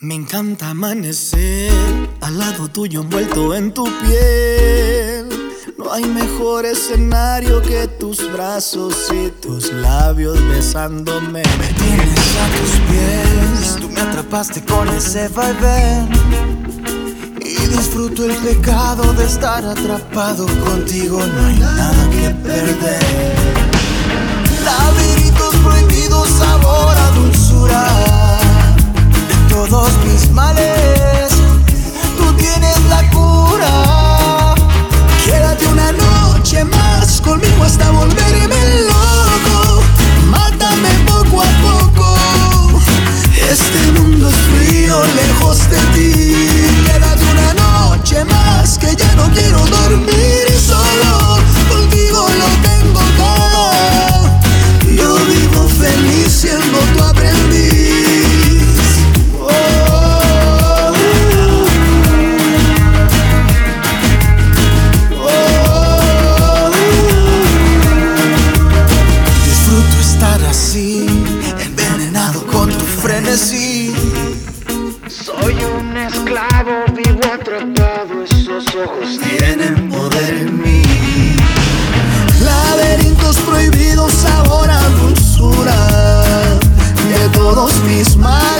Me encanta amanecer al lado tuyo envuelto en tu piel. No hay mejor escenario que tus brazos y tus labios besándome. Me tienes a tus pies, tú me atrapaste con ese vaivén. Y disfruto el pecado de estar atrapado contigo, no hay nada que perder. Laberintos prohibidos, sabor a dulzura todos mis males. Tú tienes la cura. Quédate una noche más conmigo hasta volverme loco. Mátame poco a poco. Este mundo es frío lejos de ti. Quédate una noche más que ya no quiero dormir solo. Contigo lo tengo todo. Yo vivo feliz siendo tu aprendiz. Todos mis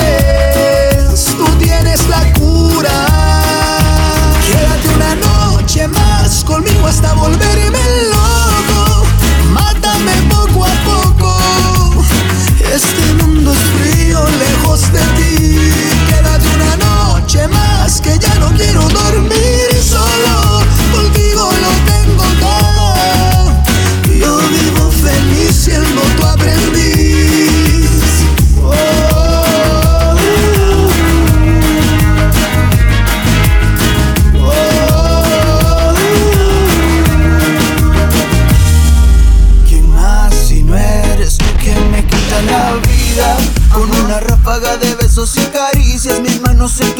de besos y caricias, mis manos en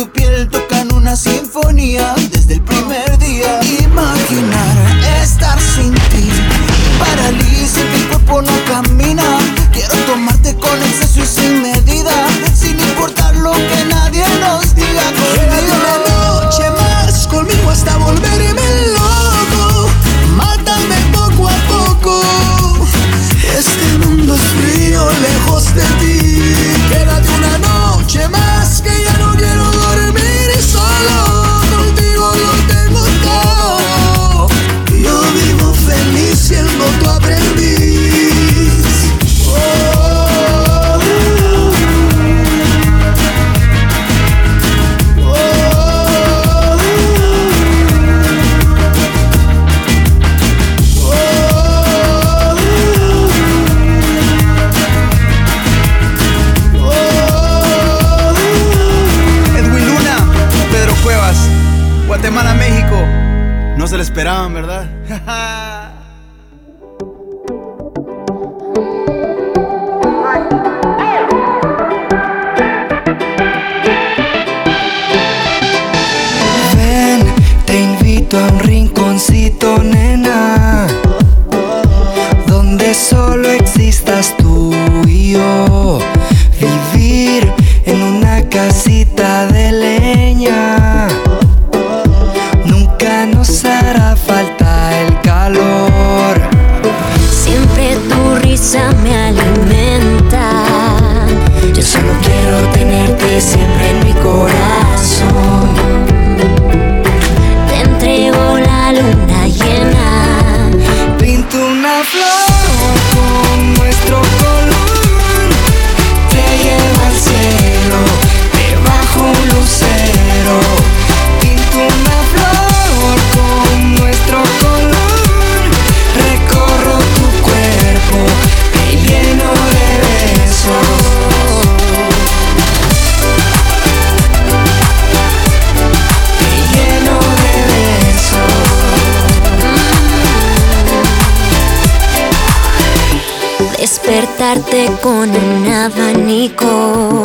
Despertarte con un abanico.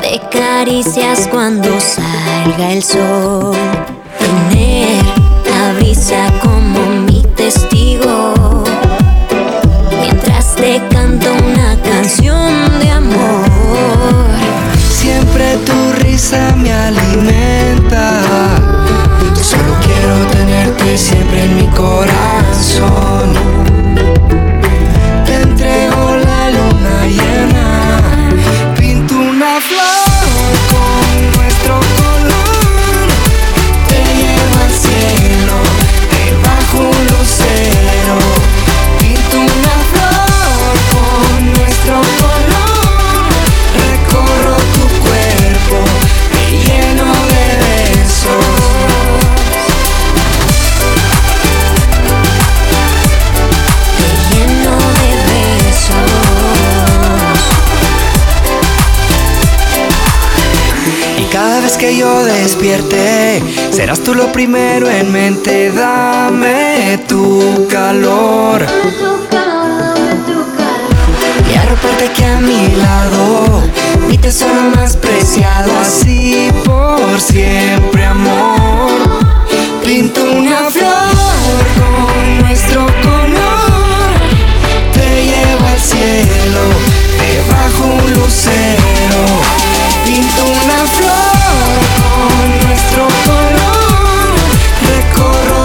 De caricias cuando salga el sol. Tener la brisa como mi testigo. Mientras te canto una canción de amor. Siempre sonrisa me alimenta. Solo quiero tenerte siempre en mi corazón. Que yo despierte, serás tú lo primero en mente. Dame tu calor. Y arroparte aquí a mi lado, mi tesoro más preciado. Así por siempre, amor. Pinto una flor con nuestro color. Te llevo al cielo, debajo un lucero. Pinto una flor nuestro color. Recorro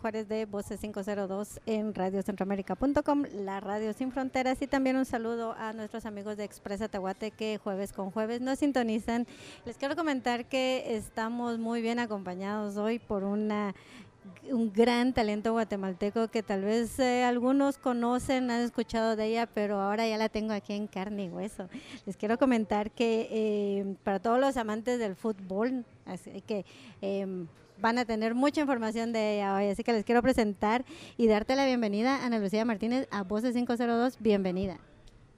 Juárez de Voces 502 en radiocentroamérica.com, la radio sin fronteras. Y también un saludo a nuestros amigos de Expresa Tahuate que jueves con jueves nos sintonizan. Les quiero comentar que estamos muy bien acompañados hoy por una un gran talento guatemalteco que tal vez eh, algunos conocen, han escuchado de ella, pero ahora ya la tengo aquí en carne y hueso. Les quiero comentar que eh, para todos los amantes del fútbol, así que em, van a tener mucha información de ella hoy, así que les quiero presentar y darte la bienvenida, Ana Lucía Martínez, a Voces 502, bienvenida.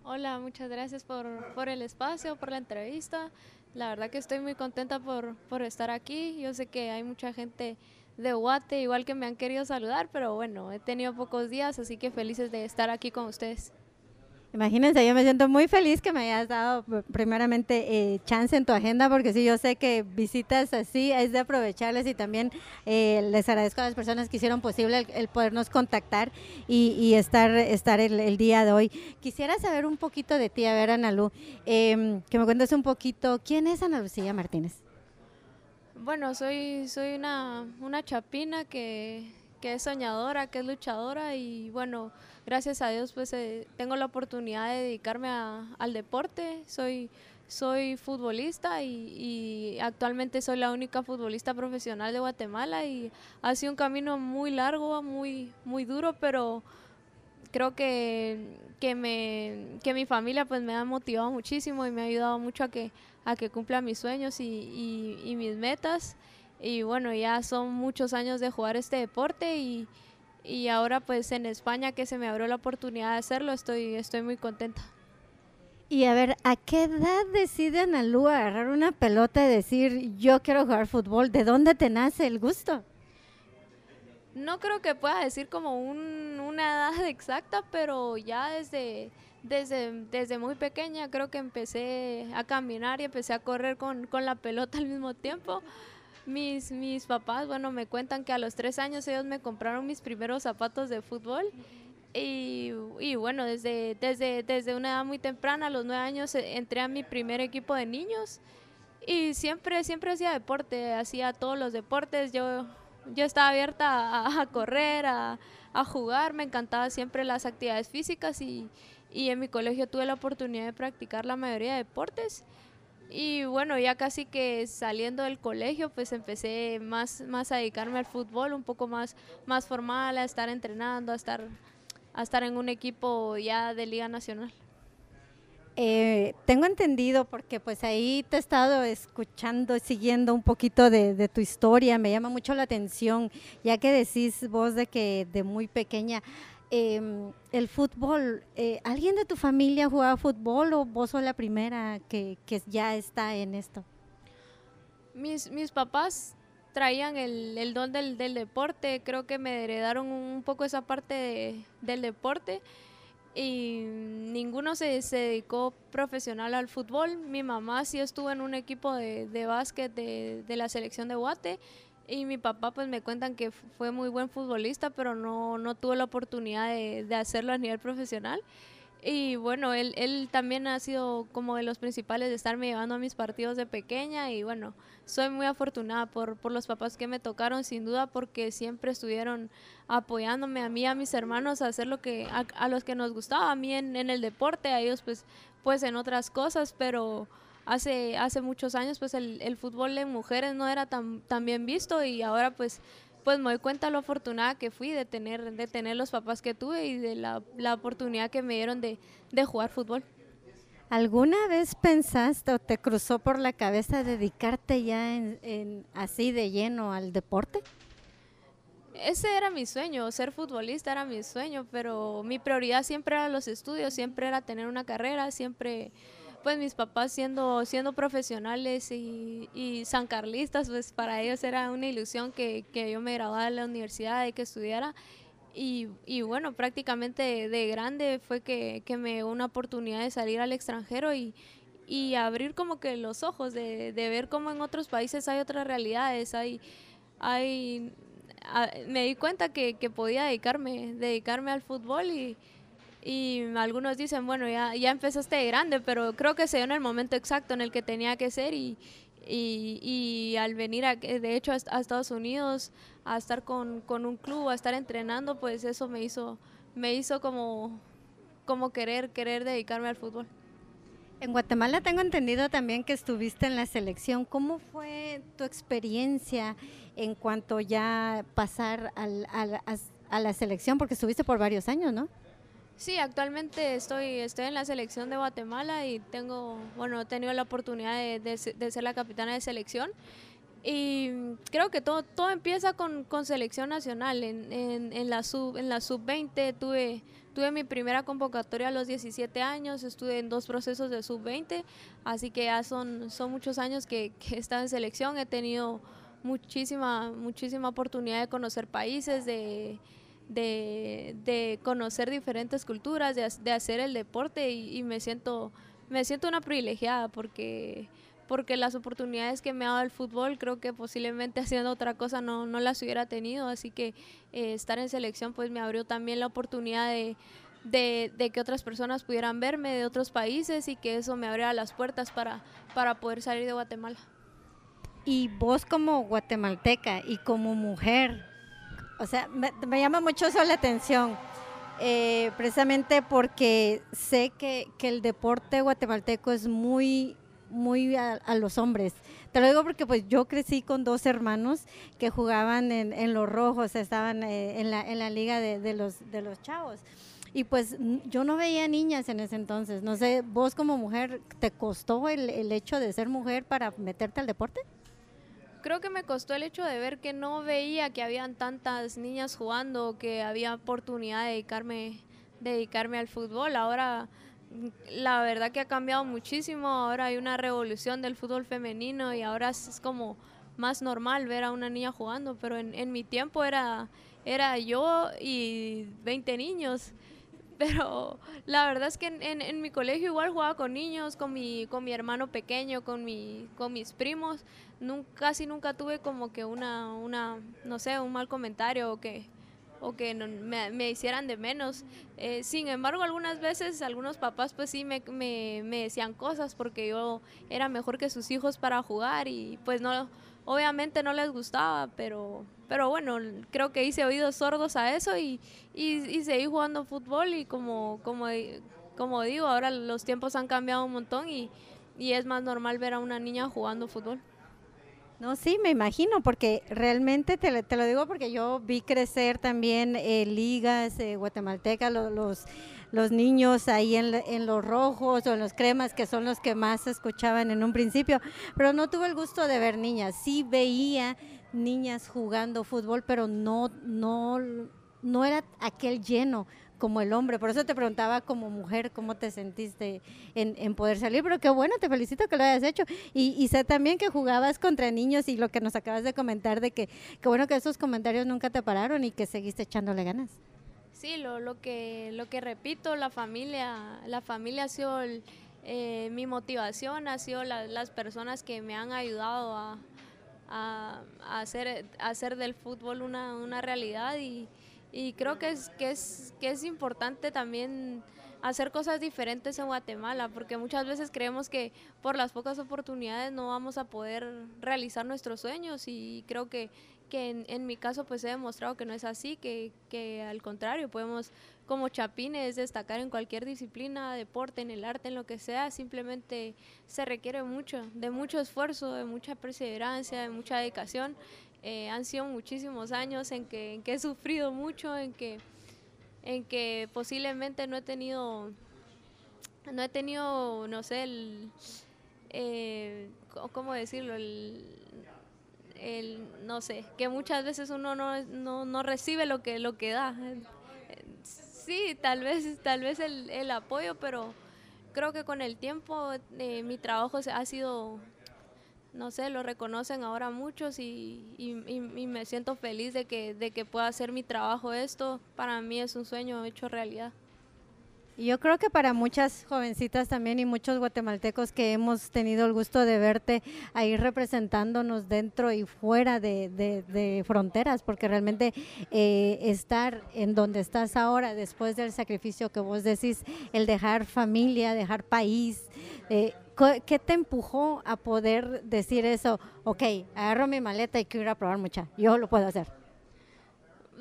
Hola, muchas gracias por, por el espacio, por la entrevista. La verdad que estoy muy contenta por, por estar aquí. Yo sé que hay mucha gente de Guate, igual que me han querido saludar, pero bueno, he tenido pocos días, así que felices de estar aquí con ustedes. Imagínense, yo me siento muy feliz que me hayas dado pr- primeramente eh, chance en tu agenda, porque sí, yo sé que visitas así es de aprovecharles y también eh, les agradezco a las personas que hicieron posible el, podernos contactar y, estar, estar el, el día de hoy. Quisiera saber un poquito de ti, a ver, Ana Lu, em, que me cuentes un poquito, ¿quién es Ana Lucía Martínez? Bueno, soy, soy una, una chapina que, que es soñadora, que es luchadora y bueno, gracias a Dios pues eh, tengo la oportunidad de dedicarme a- al deporte. Soy, soy futbolista y, y actualmente soy la única futbolista profesional de Guatemala y ha sido un camino muy largo, muy, muy duro, pero creo que, que, me, que mi familia pues me ha motivado muchísimo y me ha ayudado mucho a que, a que cumpla mis sueños y, y- y mis metas. Y bueno, ya son muchos años de jugar este deporte y, y ahora pues en España que se me abrió la oportunidad de hacerlo, estoy, estoy muy contenta. Y a ver, ¿a qué edad decide Ana Lu agarrar una pelota y decir, yo quiero jugar fútbol? ¿De dónde te nace el gusto? No creo que pueda decir como un- una edad exacta, pero ya desde, desde, desde muy pequeña creo que empecé a caminar y empecé a correr con, con la pelota al mismo tiempo. Mis, mis papás, bueno, me cuentan que a los tres años ellos me compraron mis primeros zapatos de fútbol. Y, y bueno, desde, desde, desde una edad muy temprana, a los nueve años, eh, entré a mi primer equipo de niños. Y siempre, siempre hacía deporte, hacía todos los deportes. Yo, yo estaba abierta a, correr, a, a jugar, me encantaba siempre las actividades físicas y, y en mi colegio tuve la oportunidad de practicar la mayoría de deportes. Y bueno, ya casi que saliendo del colegio, pues empecé más, más a dedicarme al fútbol, un poco más, más formal, a estar entrenando, a estar, a estar en un equipo ya de Liga Nacional. Eh, tengo entendido, porque pues ahí te he estado escuchando, siguiendo un poquito de, de tu historia, me llama mucho la atención, ya que decís vos de que de muy pequeña, em, el fútbol, eh, ¿alguien de tu familia jugaba fútbol o vos sos la primera que, ya está en esto? Mis, mis papás traían el, don del, deporte, creo que me heredaron un poco esa parte del deporte y ninguno se, se, dedicó profesional al fútbol. Mi mamá sí estuvo en un equipo de, de básquet de, de, la selección de Guate y mi papá pues me cuentan que fue muy buen futbolista, pero no, no tuvo la oportunidad de, de hacerlo a nivel profesional. Y bueno, él, él también ha sido como de los principales de estarme llevando a mis partidos de pequeña y bueno, soy muy afortunada por, por los papás que me tocaron sin duda porque siempre estuvieron apoyándome a mí a mis hermanos a hacer lo que a, los que nos gustaba, a mí en, en, el deporte, a ellos pues, pues en otras cosas, pero hace, hace muchos años pues el, el fútbol de mujeres no era tan, tan bien visto y ahora pues pues me doy cuenta lo afortunada que fui de tener, de tener los papás que tuve y de la, la oportunidad que me dieron de, de, jugar fútbol. ¿Alguna vez pensaste o te cruzó por la cabeza dedicarte ya en, en, así de lleno al deporte? Ese era mi sueño, ser futbolista era mi sueño, pero mi prioridad siempre era los estudios, siempre era tener una carrera, siempre pues mis papás siendo, siendo profesionales y, y sancarlistas, pues para ellos era una ilusión que, que yo me graduara de la universidad y que estudiara. Y, y bueno, prácticamente de, grande fue que, que, me dio una oportunidad de salir al extranjero y, y abrir como que los ojos, de, de, ver cómo en otros países hay otras realidades, hay... hay me di cuenta que, que podía dedicarme, dedicarme al fútbol y, y algunos dicen, bueno, ya, ya empezaste de grande, pero creo que se dio en el momento exacto en el que tenía que ser y, y, al venir, de hecho, a, Estados Unidos, a estar con, con, un club, a estar entrenando, pues eso me hizo, me hizo como, como querer, querer dedicarme al fútbol. En Guatemala tengo entendido también que estuviste en la selección. ¿Cómo fue tu experiencia en cuanto ya pasar al, al, a la selección? Porque estuviste por varios años, ¿no? Sí, actualmente estoy, estoy en la selección de Guatemala y tengo, bueno, he tenido la oportunidad de, de, ser la capitana de selección. Y creo que todo, todo empieza con, con selección nacional. En, en, la sub en la sub-20 tuve, tuve mi primera convocatoria a los 17 años, estuve en dos procesos de sub-20, así que ya son, son muchos años que, que he estado en selección. He tenido muchísima, muchísima oportunidad de conocer países, de de, de conocer diferentes culturas, de, de hacer el deporte y, me siento me siento una privilegiada porque porque las oportunidades que me ha dado el fútbol creo que posiblemente haciendo otra cosa no, no las hubiera tenido así que eh, estar en selección pues me abrió también la oportunidad de, de, de, que otras personas pudieran verme de otros países y que eso me abriera las puertas para, para poder salir de Guatemala. Y vos como guatemalteca y como mujer, o sea, me, me llama mucho eso la atención. Eh, precisamente porque sé que, que, el deporte guatemalteco es muy muy a, a, los hombres. Te lo digo porque pues yo crecí con dos hermanos que jugaban en, en los rojos, estaban eh, en, la, en la liga de, de, los, de los chavos. Y pues yo no veía niñas en ese entonces. No sé, vos como mujer, ¿te costó el, el hecho de ser mujer para meterte al deporte? Creo que me costó el hecho de ver que no veía que habían tantas niñas jugando, que había oportunidad de dedicarme, dedicarme al fútbol. Ahora la verdad que ha cambiado muchísimo, ahora hay una revolución del fútbol femenino y ahora es como más normal ver a una niña jugando, pero en, mi tiempo era, era yo y 20 niños pero la verdad es que en, en, en, mi colegio igual jugaba con niños, con mi, con mi hermano pequeño, con, mi, con mis primos. Nunca, casi nunca tuve como que una, una, no sé, un mal comentario o que, o que no, me, me, hicieran de menos. Eh, sin embargo, algunas veces algunos papás pues sí me, me, me decían cosas porque yo era mejor que sus hijos para jugar y pues no obviamente no les gustaba, pero, pero bueno, creo que hice oídos sordos a eso y, y, y seguí jugando fútbol y como, como, como digo, ahora los tiempos han cambiado un montón y, y es más normal ver a una niña jugando fútbol. No, sí, me imagino, porque realmente te, te lo digo porque yo vi crecer también eh, ligas eh, guatemaltecas, los, los, niños ahí en, en, los rojos o en los cremas, que son los que más escuchaban en un principio, pero no tuve el gusto de ver niñas. Sí veía niñas jugando fútbol, pero no, no, no era aquel lleno como el hombre. Por eso te preguntaba como mujer cómo te sentiste en, poder salir, pero qué bueno, te felicito que lo hayas hecho. Y, y, sé también que jugabas contra niños y lo que nos acabas de comentar de que qué bueno que esos comentarios nunca te pararon y que seguiste echándole ganas. Sí, lo, lo, que, lo que repito, la familia, la familia ha sido eh, mi motivación, ha sido las personas que me han ayudado a, a, hacer, hacer del fútbol una, una realidad y, y, creo que es, que, es, que es importante también hacer cosas diferentes en Guatemala, porque muchas veces creemos que por las pocas oportunidades no vamos a poder realizar nuestros sueños y creo que que en, mi caso pues he demostrado que no es así, que, que, al contrario, podemos como chapines destacar en cualquier disciplina, deporte, en el arte, en lo que sea, simplemente se requiere mucho, de mucho esfuerzo, de mucha perseverancia, de mucha dedicación. Eh, han sido muchísimos años en que, en que he sufrido mucho, en que, en que posiblemente no he tenido, no he tenido, no sé, el, eh, ¿cómo decirlo? El, no sé, que muchas veces uno no, no, no, recibe lo que, lo que da. Sí, tal vez, tal vez el, el apoyo, pero creo que con el tiempo eh, mi trabajo ha sido, no sé, lo reconocen ahora muchos y, y, me siento feliz de que, de que pueda hacer mi trabajo esto. Para mí es un sueño hecho realidad. Y yo creo que para muchas jovencitas también y muchos guatemaltecos que hemos tenido el gusto de verte ahí representándonos dentro y fuera de, fronteras, porque realmente eh, estar en donde estás ahora, después del sacrificio que vos decís, el dejar familia, dejar país, eh, ¿qué te empujó a poder decir eso? Ok, agarro mi maleta y quiero ir a probar mucha, yo lo puedo hacer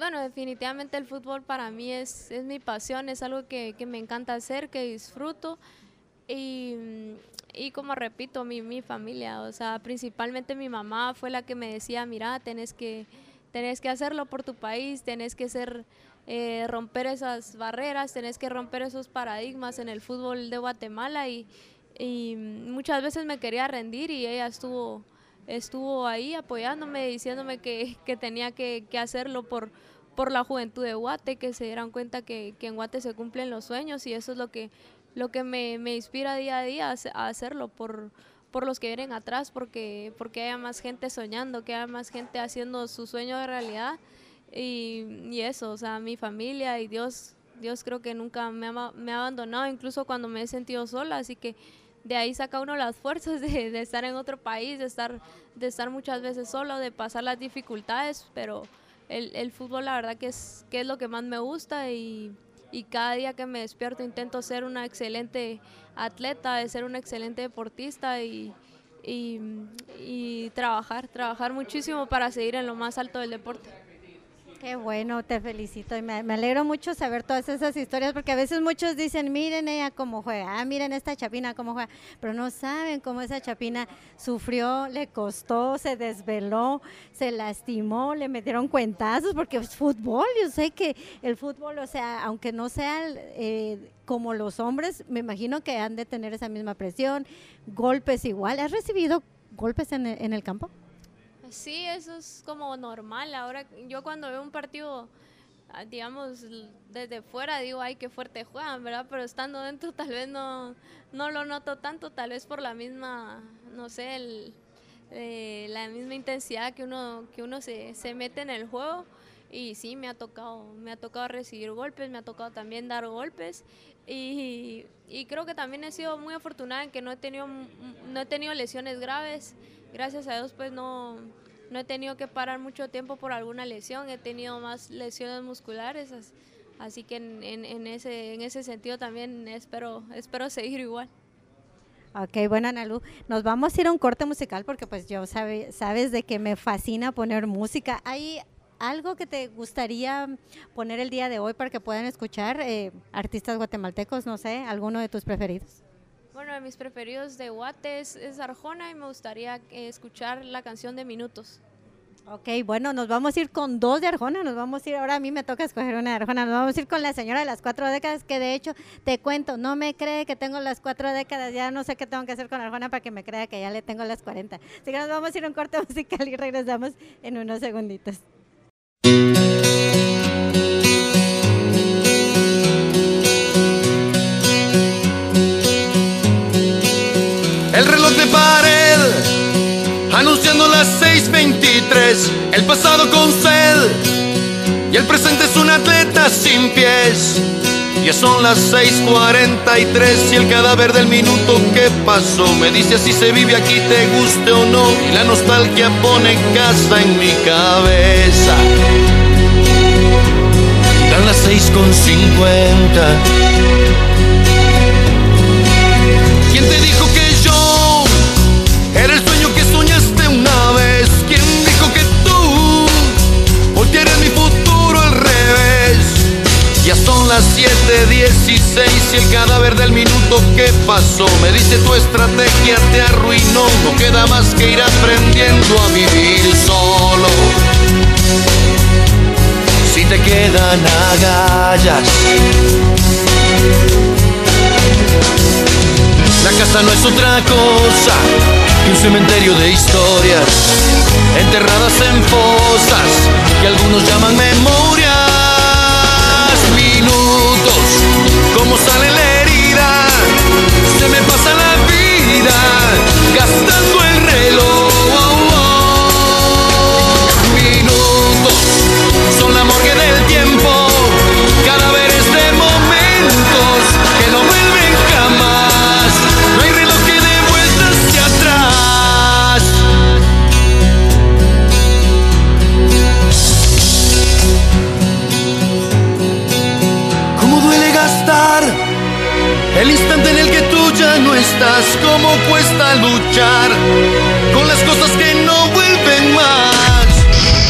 bueno, definitivamente el fútbol para mí es, es mi pasión, es algo que, que, me encanta hacer, que disfruto. Y, y como repito, mi, mi, familia, o sea, principalmente mi mamá fue la que me decía, mira, tenés que, tenés que hacerlo por tu país, tenés que ser, eh, romper esas barreras, tenés que romper esos paradigmas en el fútbol de Guatemala. Y, y muchas veces me quería rendir y ella estuvo estuvo ahí apoyándome, diciéndome que, que tenía que, que, hacerlo por, por la juventud de Guate, que se dieran cuenta que, en Guate se cumplen los sueños y eso es lo que, lo que me, inspira día a día a, hacerlo por, por los que vienen atrás, porque, porque haya más gente soñando, que haya más gente haciendo su sueño de realidad y, eso, o sea, mi familia y Dios, Dios creo que nunca me ha, me ha abandonado, incluso cuando me he sentido sola, así que de ahí saca uno las fuerzas de, estar en otro país, de estar, de estar muchas veces solo, de pasar las dificultades, pero el, el, fútbol la verdad que es, que es lo que más me gusta y, y, cada día que me despierto intento ser una excelente atleta, de ser una excelente deportista y, y, y trabajar, trabajar muchísimo para seguir en lo más alto del deporte. Qué bueno, te felicito y me, alegro mucho saber todas esas historias porque a veces muchos dicen, miren ella cómo juega, ah, miren esta chapina cómo juega, pero no saben cómo esa chapina sufrió, le costó, se desveló, se lastimó, le metieron cuentazos porque es fútbol, yo sé que el fútbol, o sea, aunque no sea eh, como los hombres, me imagino que han de tener esa misma presión, golpes igual. ¿Has recibido golpes en el campo? Sí, eso es como normal. Ahora, yo cuando veo un partido, ah, digamos, desde fuera, digo, ay, qué fuerte juegan, ¿verdad? Pero estando dentro tal vez no, no lo noto tanto, tal vez por la misma, no sé, el, eh, la misma intensidad que uno, que uno se, se mete en el juego. Y sí, me ha tocado, me ha tocado recibir golpes, me ha tocado también dar golpes. Y, y creo que también he sido muy afortunada en que no he tenido, no he tenido lesiones graves. Gracias a Dios, pues no, no he tenido que parar mucho tiempo por alguna lesión, he tenido más lesiones musculares, así que en, en, ese, en ese sentido también espero, espero seguir igual. Ok, bueno Analu, nos vamos a ir a un corte musical porque pues yo sabe, sabes de que me fascina poner música. ¿Hay algo que te gustaría poner el día de hoy para que puedan escuchar eh, artistas guatemaltecos, no sé, alguno de tus preferidos? Bueno, de mis preferidos de Guate es, Arjona y me gustaría eh, escuchar la canción de Minutos. Ok, bueno, nos vamos a ir con dos de Arjona, nos vamos a ir, ahora a mí me toca escoger una de Arjona, nos vamos a ir con la señora de las cuatro décadas, que de hecho, te cuento, no me cree que tengo las cuatro décadas, ya no sé qué tengo que hacer con Arjona para que me crea que ya le tengo las 40. Así que nos vamos a ir a un corte musical y regresamos en unos segunditos. 6:23, el pasado con sed y el presente es un atleta sin pies. Ya son las 6:43 y el cadáver del minuto que pasó me dice si se vive aquí, te guste o no. Y la nostalgia pone casa en mi cabeza. Dan las 6:50. ¿Quién te dijo que las 7:16 y el cadáver del minuto que pasó me dice tu estrategia te arruinó. No queda más que ir aprendiendo a vivir solo. Si te quedan agallas. La casa no es otra cosa que un cementerio de historias enterradas en fosas que algunos llaman memorias. Minutos, como sale la herida, se me pasa la vida gastando el reloj. El instante en el que tú ya no estás? ¿Cómo cuesta luchar con las cosas que no vuelven más?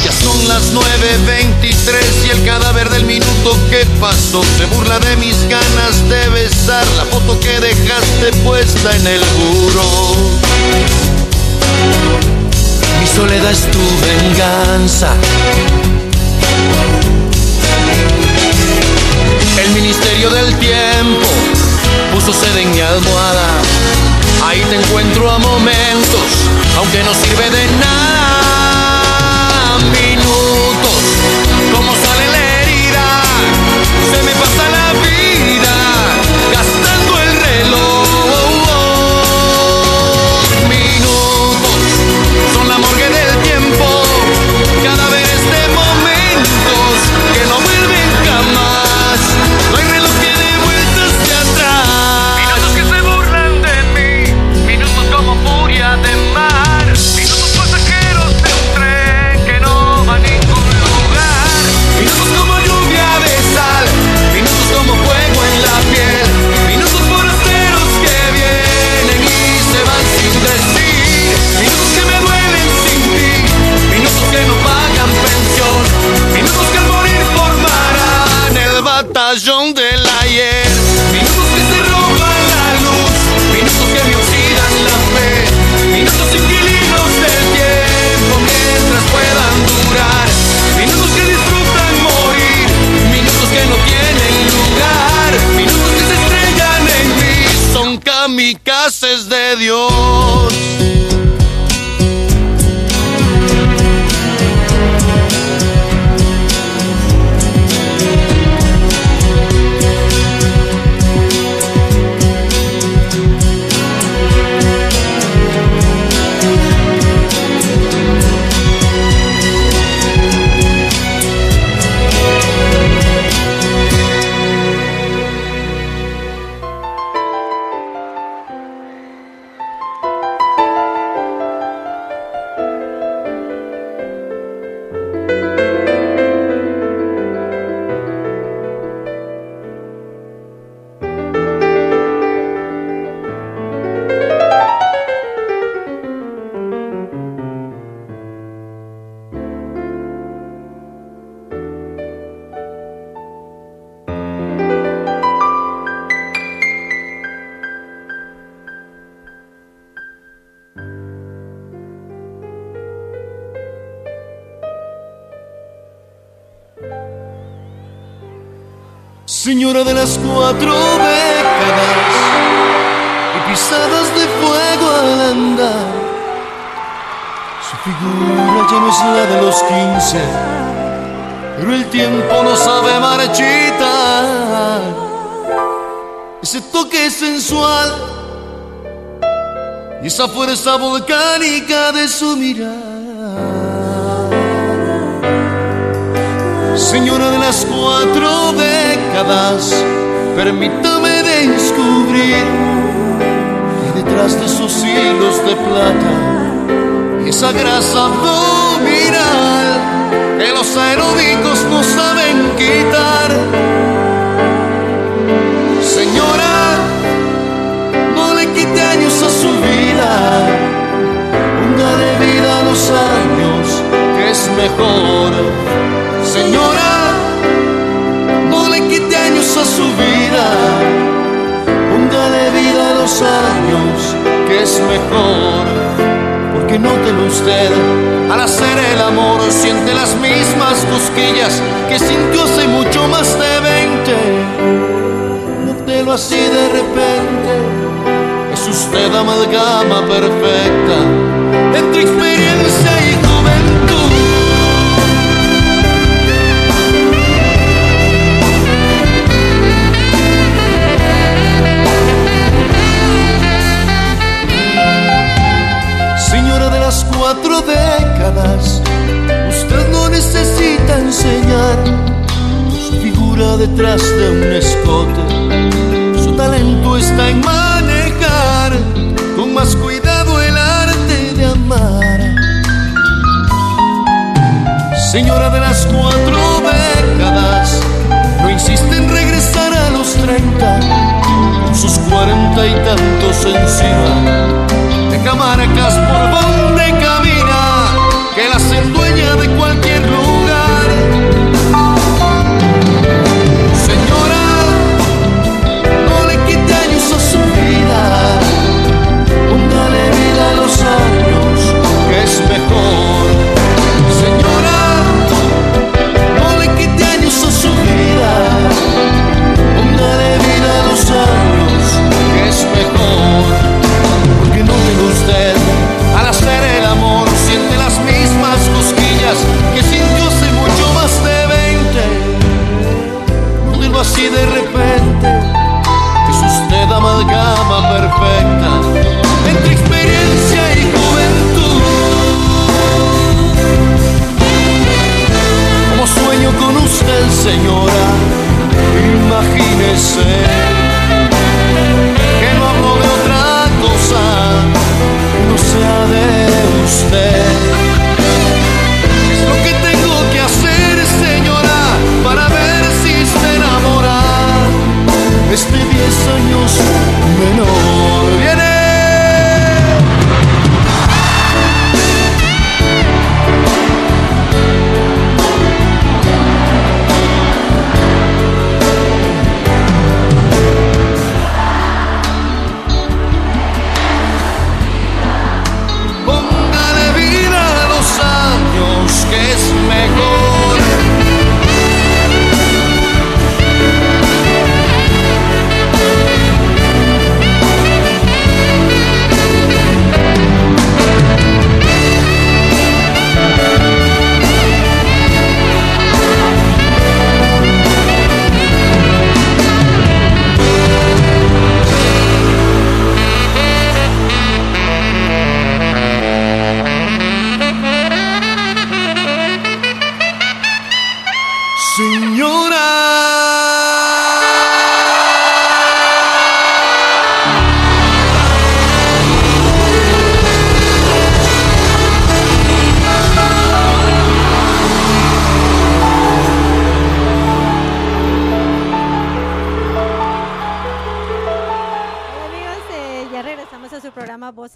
Ya son las 9.23 y el cadáver del minuto que pasó se burla de mis ganas de besar la foto que dejaste puesta en el muro. Mi soledad es tu venganza. El ministerio del tiempo puso sede en mi almohada. Ahí te encuentro a momentos, aunque no sirve de nada. Señora de las cuatro décadas y pisadas de fuego al andar. Su figura ya no es la de los quince, pero el tiempo no sabe marchitar. Ese toque sensual y esa fuerza volcánica de su mirada. Señora de las cuatro décadas, permítame descubrir que detrás de sus hilos de plata esa grasa abdominal que los aeróbicos no saben quitar. Señora, no le quite años a su vida, póngale vida a los años, que es mejor. Señora, no le quite años a su vida, póngale vida a los años, que es mejor. Porque nótelo usted, al hacer el amor siente las mismas cosquillas que sintió hace mucho más de 20. Nótelo así de repente, es usted amalgama perfecta entre experiencia usted no necesita enseñar. Su figura detrás de un escote. Su talento está en manejar. Con más cuidado el arte de amar. Señora de las cuatro décadas, no insiste en regresar a los treinta, con sus cuarenta y tantos encima. De camarcas por donde camina, usted, señora, imagínese que no hablo de otra cosa no sea de usted. ¿Qué es lo que tengo que hacer, señora, para ver si se enamora? Este 10 años menor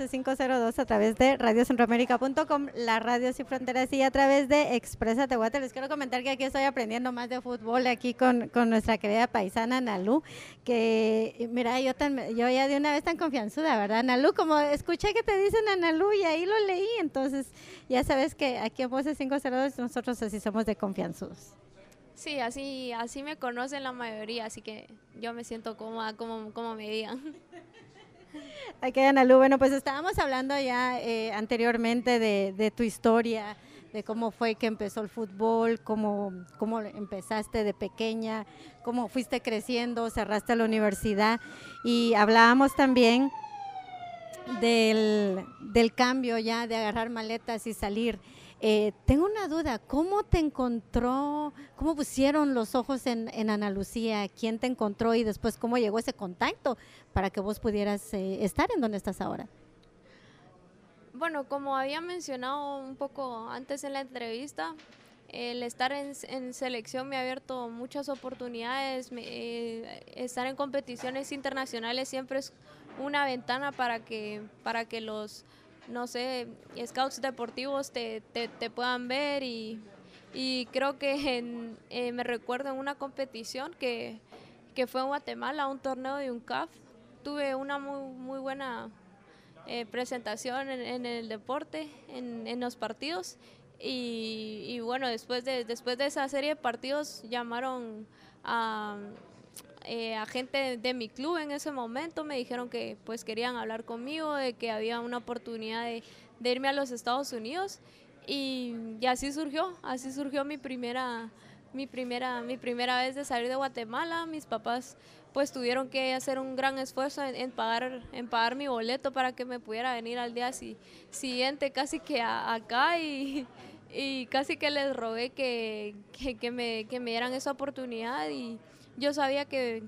11502 a través de radiocentroamérica.com, la radio sin fronteras y a través de Expresa Tehuate. Les quiero comentar que aquí estoy aprendiendo más de fútbol aquí con, con nuestra querida paisana Nalu, que mira, yo, tan, yo ya de una vez tan confianzuda, ¿verdad? Nalu, como escuché que te dicen a y ahí lo leí, entonces ya sabes que aquí en Voces 502 nosotros así somos de confianzudos. Sí, así, así me conocen la mayoría, así que yo me siento cómoda como, como me digan. Aquí Analu, bueno, pues estábamos hablando ya eh, anteriormente de, de tu historia, de cómo fue que empezó el fútbol, cómo, cómo empezaste de pequeña, cómo fuiste creciendo, cerraste la universidad y hablábamos también del, del cambio ya, de agarrar maletas y salir. Eh, tengo una duda, ¿cómo te encontró, cómo pusieron los ojos en, en, Ana Lucía? ¿Quién te encontró y después cómo llegó ese contacto para que vos pudieras eh, estar en donde estás ahora? Bueno, como había mencionado un poco antes en la entrevista, el estar en, en selección me ha abierto muchas oportunidades, eh, estar en competiciones internacionales siempre es una ventana para que, para que los no sé, scouts deportivos te, te, puedan ver y, y creo que eh, me recuerdo en una competición que, que, fue en Guatemala, un torneo de un CAF, tuve una muy, muy buena eh, presentación en, el deporte, en, en los partidos. Y, y, bueno, después de, después de esa serie de partidos llamaron a eh, a gente de, mi club en ese momento me dijeron que pues querían hablar conmigo, de que había una oportunidad de, irme a los Estados Unidos y, así surgió, así surgió mi primera, mi primera, mi primera vez de salir de Guatemala. Mis papás pues tuvieron que hacer un gran esfuerzo en, pagar, en pagar mi boleto para que me pudiera venir al día siguiente casi que acá y, y, casi que les rogué que, que, me, que me dieran esa oportunidad y yo sabía que,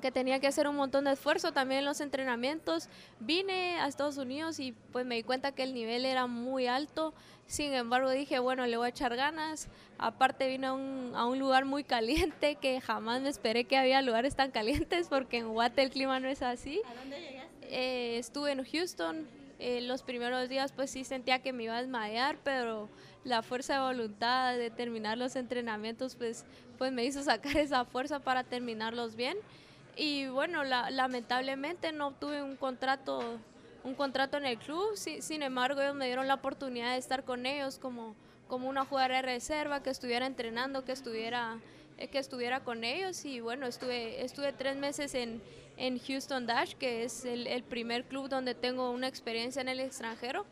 que tenía que hacer un montón de esfuerzo también en los entrenamientos. Vine a Estados Unidos y pues me di cuenta que el nivel era muy alto. Sin embargo dije, bueno, le voy a echar ganas. Aparte vine a un, a un lugar muy caliente que jamás me esperé que había lugares tan calientes porque en Guate el clima no es así. ¿A dónde llegaste? Eh, estuve en Houston. Eh, los primeros días pues sí sentía que me iba a desmayar, pero la fuerza de voluntad de terminar los entrenamientos pues, pues me hizo sacar esa fuerza para terminarlos bien. Y bueno, lamentablemente no tuve un contrato, un contrato en el club, sin embargo ellos me dieron la oportunidad de estar con ellos como, como una jugadora de reserva, que estuviera entrenando, que estuviera, eh, que estuviera con ellos y bueno, estuve, estuve tres meses en, en Houston Dash, que es el primer club donde tengo una experiencia en el extranjero.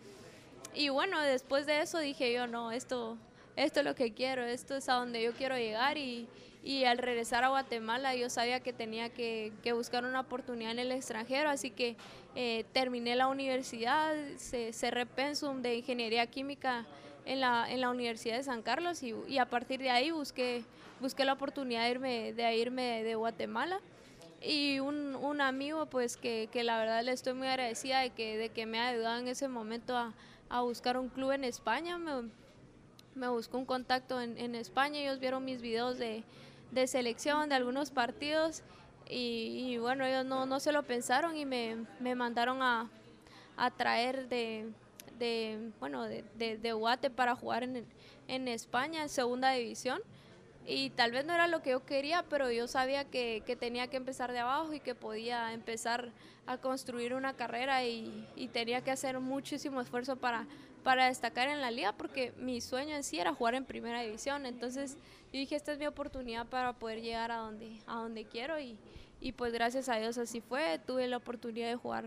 Y bueno, después de eso dije yo, no, esto, esto es lo que quiero, esto es a donde yo quiero llegar y, y al regresar a Guatemala yo sabía que tenía que, que buscar una oportunidad en el extranjero, así que eh, terminé la universidad, cerré pensum de ingeniería química en la, en la Universidad de San Carlos y, a partir de ahí busqué, busqué la oportunidad de irme de, irme de Guatemala. Y un, un amigo pues que, que, la verdad le estoy muy agradecida de que, de que me ha ayudado en ese momento a, a buscar un club en España. Me, me buscó un contacto en, en, España, ellos vieron mis videos de, de selección, de algunos partidos y, bueno, ellos no, no se lo pensaron y me, me mandaron a, a traer de, de, bueno, de, de, de Guate para jugar en, en España, en segunda división y tal vez no era lo que yo quería, pero yo sabía que, que, tenía que empezar de abajo y que podía empezar a construir una carrera y, y, tenía que hacer muchísimo esfuerzo para, para destacar en la liga porque mi sueño en sí era jugar en primera división. Entonces dije, esta es mi oportunidad para poder llegar a donde, a donde quiero y, y pues gracias a Dios así fue. Tuve la oportunidad de jugar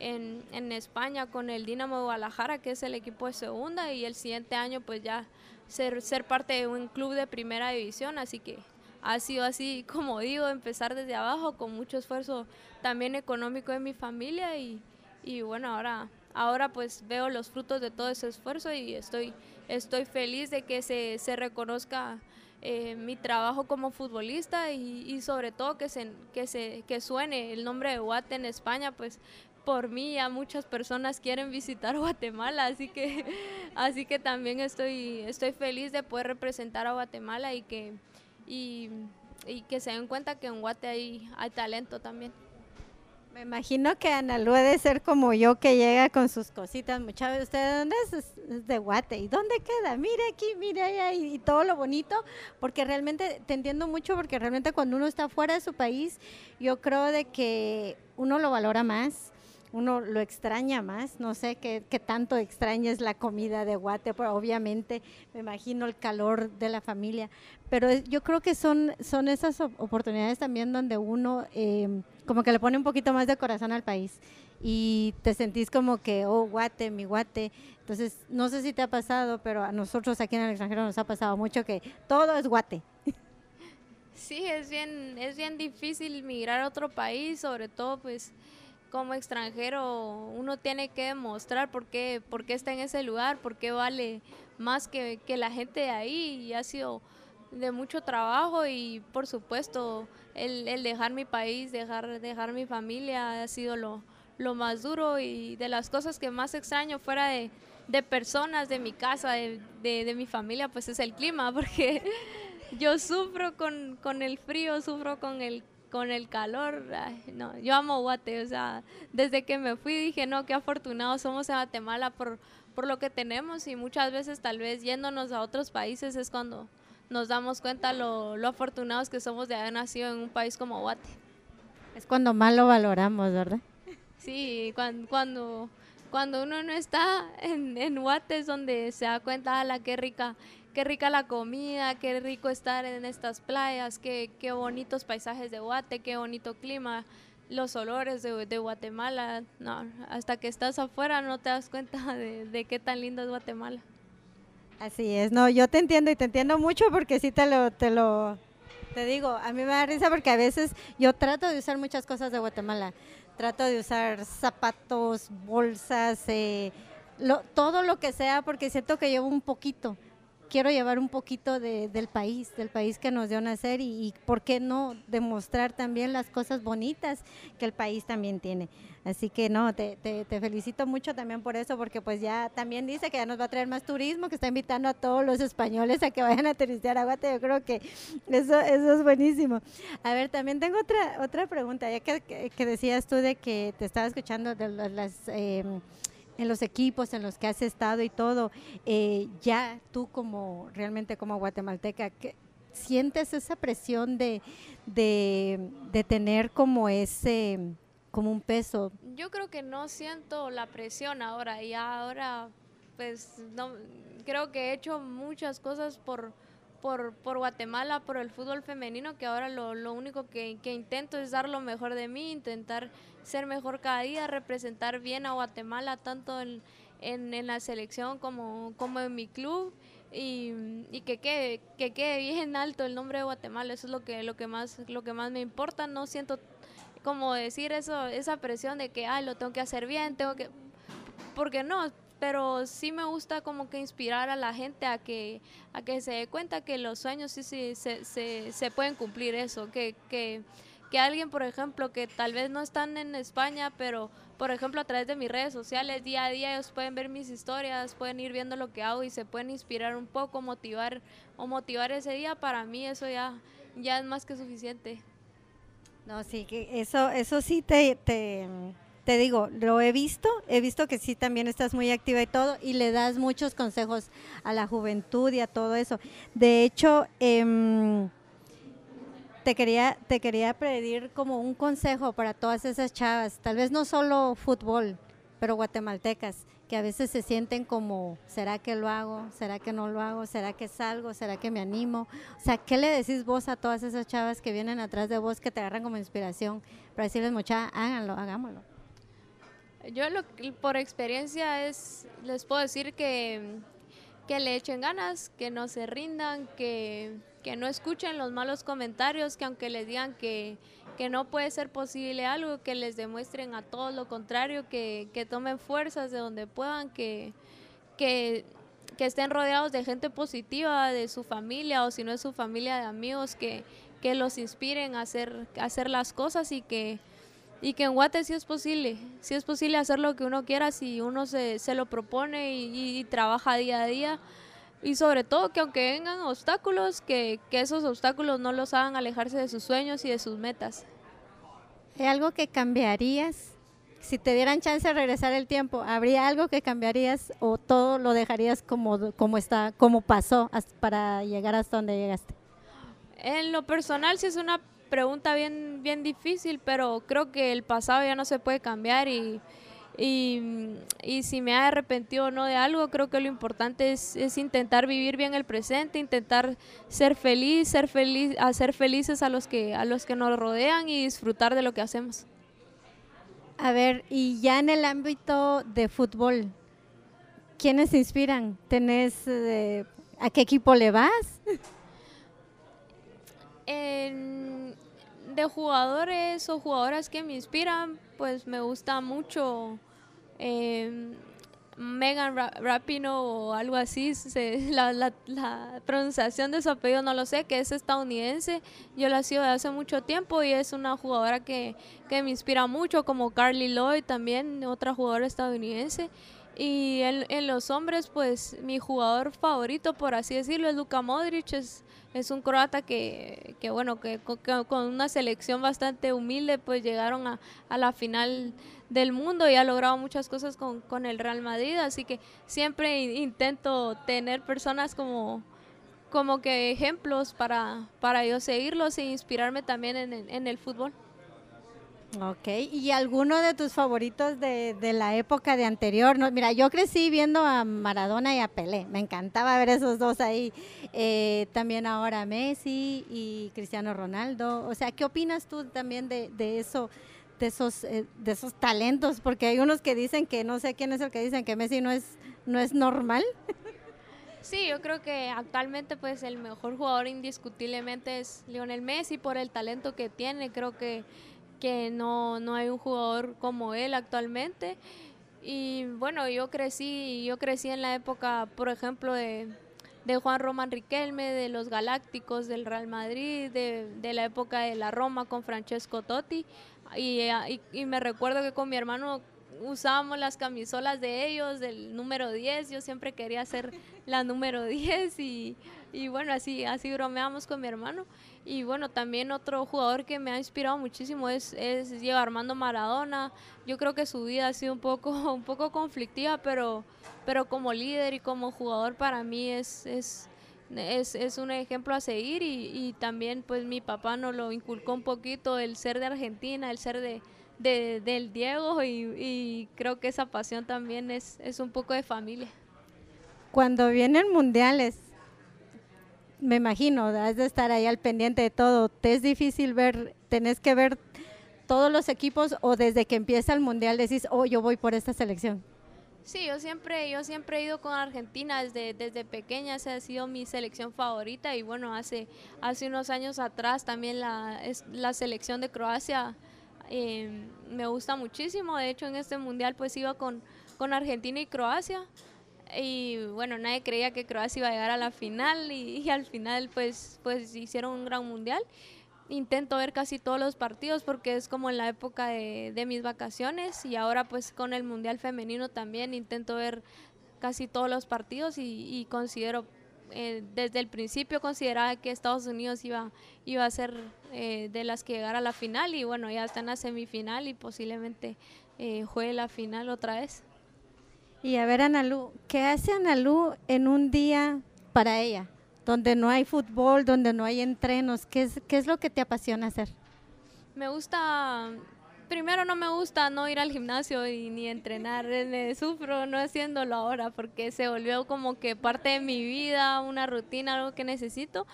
en, en España con el Dinamo Guadalajara, que es el equipo de segunda, y el siguiente año pues ya ser, ser parte de un club de primera división, así que ha sido así, como digo, empezar desde abajo con mucho esfuerzo también económico de mi familia. Y, y bueno, ahora, ahora pues veo los frutos de todo ese esfuerzo y estoy, estoy feliz de que se, se reconozca eh, mi trabajo como futbolista y, y, sobre todo que se, que se que suene el nombre de Guate en España, pues por mí ya muchas personas quieren visitar Guatemala, así que, así que también estoy, estoy feliz de poder representar a Guatemala y que, y, y que se den cuenta que en Guate hay, hay talento también. Me imagino que Ana Lu debe ser como yo que llega con sus cositas. Muchas veces, ¿usted de dónde es? es? de Guate. ¿Y dónde queda? Mire aquí, mire allá y, y, todo lo bonito. Porque realmente te entiendo mucho porque realmente cuando uno está fuera de su país, yo creo de que uno lo valora más uno lo extraña más, no sé qué, tanto extrañas la comida de Guate, pero obviamente me imagino el calor de la familia, pero yo creo que son, son esas oportunidades también donde uno eh, como que le pone un poquito más de corazón al país y te sentís como que, oh, Guate, mi Guate, entonces no sé si te ha pasado, pero a nosotros aquí en el extranjero nos ha pasado mucho que todo es Guate. Sí, es bien, es bien difícil migrar a otro país, sobre todo pues como extranjero uno tiene que demostrar por qué, por qué está en ese lugar, por qué vale más que, que la gente de ahí y ha sido de mucho trabajo y por supuesto el, el dejar mi país, dejar, dejar mi familia ha sido lo, lo más duro y de las cosas que más extraño fuera de, de personas, de mi casa, de, de, mi familia, pues es el clima, porque yo sufro con, con el frío, sufro con el, con el calor. Ay, no, yo amo Guate, o sea, desde que me fui dije, no, qué afortunados somos en Guatemala por, por lo que tenemos y muchas veces tal vez yéndonos a otros países es cuando nos damos cuenta lo, lo afortunados que somos de haber nacido en un país como Guate. Es cuando más lo valoramos, ¿verdad? Sí, cuando, cuando, cuando uno no está en, en Guate es donde se da cuenta, la qué rica, qué rica la comida, qué rico estar en estas playas, qué, qué bonitos paisajes de Guate, qué bonito clima, los olores de, de, Guatemala. No, hasta que estás afuera no te das cuenta de, de qué tan lindo es Guatemala. Así es, no, yo te entiendo y te entiendo mucho porque sí te lo, te lo, te digo, a mí me da risa porque a veces yo trato de usar muchas cosas de Guatemala. Trato de usar zapatos, bolsas, eh, todo lo que sea porque siento que llevo un poquito quiero llevar un poquito de, del país, del país que nos dio nacer y, por qué no demostrar también las cosas bonitas que el país también tiene. Así que no, te, felicito mucho también por eso, porque pues ya también dice que ya nos va a traer más turismo, que está invitando a todos los españoles a que vayan a turistear a Guate. Yo creo que eso, eso es buenísimo. A ver, también tengo otra, otra pregunta, ya que, que, que decías tú de que te estaba escuchando de las... Eh, en los equipos en los que has estado y todo, eh, ya tú como realmente como guatemalteca, ¿qué, ¿sientes esa presión de, de, de, tener como ese, como un peso? Yo creo que no siento la presión ahora y ahora pues no, creo que he hecho muchas cosas por por, por Guatemala, por el fútbol femenino, que ahora lo, lo único que, que, intento es dar lo mejor de mí, intentar ser mejor cada día, representar bien a Guatemala, tanto en, en, en la selección como, como en mi club. Y, y, que quede que quede bien alto el nombre de Guatemala eso es lo que lo que más lo que más me importa no siento como decir eso esa presión de que ay lo tengo que hacer bien tengo que porque no pero sí me gusta como que inspirar a la gente a que, a que se dé cuenta que los sueños sí, sí se, se, se pueden cumplir eso, que, que, que alguien, por ejemplo, que tal vez no están en España, pero por ejemplo a través de mis redes sociales, día a día ellos pueden ver mis historias, pueden ir viendo lo que hago y se pueden inspirar un poco, motivar o motivar ese día, para mí eso ya, ya es más que suficiente. No, sí, que eso, eso sí te, te te digo, lo he visto, he visto que sí también estás muy activa y todo, y le das muchos consejos a la juventud y a todo eso. De hecho, eh, te quería, te quería pedir como un consejo para todas esas chavas, tal vez no solo fútbol, pero guatemaltecas, que a veces se sienten como, ¿será que lo hago? ¿Será que no lo hago? ¿Será que salgo? ¿Será que me animo? O sea, ¿qué le decís vos a todas esas chavas que vienen atrás de vos, que te agarran como inspiración, para decirles, mucha, háganlo, hagámoslo? Yo lo, por experiencia es, les puedo decir que, que le echen ganas, que no se rindan, que, que no escuchen los malos comentarios, que aunque les digan que, que no puede ser posible algo, que les demuestren a todos lo contrario, que, que tomen fuerzas de donde puedan, que, que, que, estén rodeados de gente positiva, de su familia o si no es su familia de amigos, que, que los inspiren a hacer, a hacer las cosas y que y que en Guate sí es posible, sí es posible hacer lo que uno quiera si uno se, se lo propone y, y, trabaja día a día. Y sobre todo que aunque vengan obstáculos, que, que, esos obstáculos no los hagan alejarse de sus sueños y de sus metas. ¿Hay algo que cambiarías? Si te dieran chance de regresar el tiempo, ¿habría algo que cambiarías o todo lo dejarías como, como está, como pasó para llegar hasta donde llegaste? En lo personal, si es una pregunta bien, bien difícil, pero creo que el pasado ya no se puede cambiar y, y, y si me he arrepentido o no de algo, creo que lo importante es, es, intentar vivir bien el presente, intentar ser feliz, ser feliz, hacer felices a los que a los que nos rodean y disfrutar de lo que hacemos. A ver, y ya en el ámbito de fútbol, ¿quiénes te inspiran? ¿Tenés eh, a qué equipo le vas? En, de jugadores o jugadoras que me inspiran, pues me gusta mucho eh, Megan Rapino o algo así, la, la, pronunciación de su apellido no lo sé, que es estadounidense. Yo la sigo de hace mucho tiempo y es una jugadora que, que me inspira mucho, como Carly Lloyd también, otra jugadora estadounidense. Y en, en, los hombres, pues mi jugador favorito, por así decirlo, es Luka Modric. Es, es un croata que, que bueno, que, con una selección bastante humilde, pues llegaron a, la final del mundo y ha logrado muchas cosas con, con el Real Madrid. Así que siempre intento tener personas como, como que ejemplos para, para yo seguirlos e inspirarme también en, en el fútbol. Ok, ¿y alguno de tus favoritos de, de la época de anterior? No, mira, yo crecí viendo a Maradona y a Pelé, me encantaba ver esos dos ahí. Eh, también ahora Messi y Cristiano Ronaldo. O sea, ¿qué opinas tú también de, de eso? De esos, eh, de esos talentos, porque hay unos que dicen que no sé quién es el que dicen que Messi no es, no es normal. Sí, yo creo que actualmente pues el mejor jugador indiscutiblemente es Lionel Messi por el talento que tiene. Creo que que no, no hay un jugador como él actualmente. Y bueno, yo crecí, yo crecí en la época, por ejemplo, de, de Juan Román Riquelme, de los Galácticos, del Real Madrid, de, de la época de la Roma con Francesco Totti. Y, y, y, me recuerdo que con mi hermano usábamos las camisolas de ellos, del número 10, yo siempre quería ser la número 10 y, y bueno, así, así bromeamos con mi hermano. Y bueno, también otro jugador que me ha inspirado muchísimo es, es Diego Armando Maradona. Yo creo que su vida ha sido un poco, un poco conflictiva, pero, pero como líder y como jugador para mí es, es, es, es un ejemplo a seguir y, y, también pues mi papá nos lo inculcó un poquito el ser de Argentina, el ser de, de del Diego y, y, creo que esa pasión también es, es un poco de familia. Cuando vienen mundiales, me imagino, has de estar ahí al pendiente de todo. ¿Te es difícil ver, tenés que ver todos los equipos o desde que empieza el mundial decís, oh, yo voy por esta selección? Sí, yo siempre, yo siempre he ido con Argentina desde, desde pequeña, esa ha sido mi selección favorita y bueno, hace, hace unos años atrás también la, la selección de Croacia eh, me gusta muchísimo, de hecho en este mundial pues iba con, con Argentina y Croacia y bueno, nadie creía que Croacia iba a llegar a la final y, al final pues, pues hicieron un gran mundial. Intento ver casi todos los partidos porque es como en la época de, de mis vacaciones y ahora pues con el mundial femenino también intento ver casi todos los partidos y, y considero eh, desde el principio consideraba que Estados Unidos iba, iba a ser eh, de las que llegara a la final y bueno, ya está en la semifinal y posiblemente eh, juegue la final otra vez. Y a ver, Analú, ¿qué hace Analú en un día para ella? Donde no hay fútbol, donde no hay entrenos, ¿qué es, qué es lo que te apasiona hacer? Me gusta, primero no me gusta no ir al gimnasio y ni entrenar, me sufro no haciéndolo ahora porque se volvió como que parte de mi vida, una rutina, algo que necesito,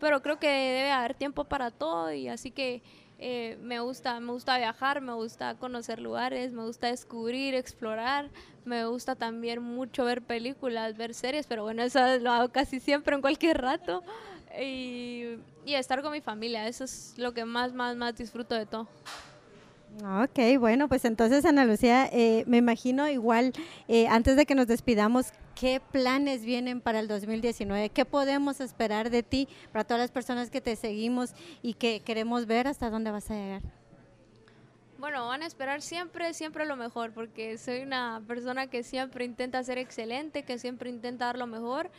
pero creo que debe haber tiempo para todo y así que eh, me gusta, me gusta viajar, me gusta conocer lugares, me gusta descubrir, explorar, me gusta también mucho ver películas, ver series, pero bueno, eso lo hago casi siempre en cualquier rato. Y, y estar con mi familia, eso es lo que más, más, más disfruto de todo. Ok, bueno, pues entonces Ana Lucía, eh, me imagino igual, eh, antes de que nos despidamos, ¿qué planes vienen para el 2019? ¿Qué podemos esperar de ti para todas las personas que te seguimos y que queremos ver hasta dónde vas a llegar? Bueno, van a esperar siempre, siempre lo mejor, porque soy una persona que siempre intenta ser excelente, que siempre intenta dar lo mejor.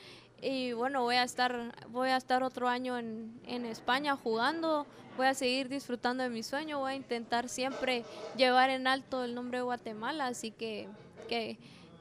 Y bueno, voy a estar, voy a estar otro año en, en España jugando, voy a seguir disfrutando de mi sueño, voy a intentar siempre llevar en alto el nombre de Guatemala, así que, que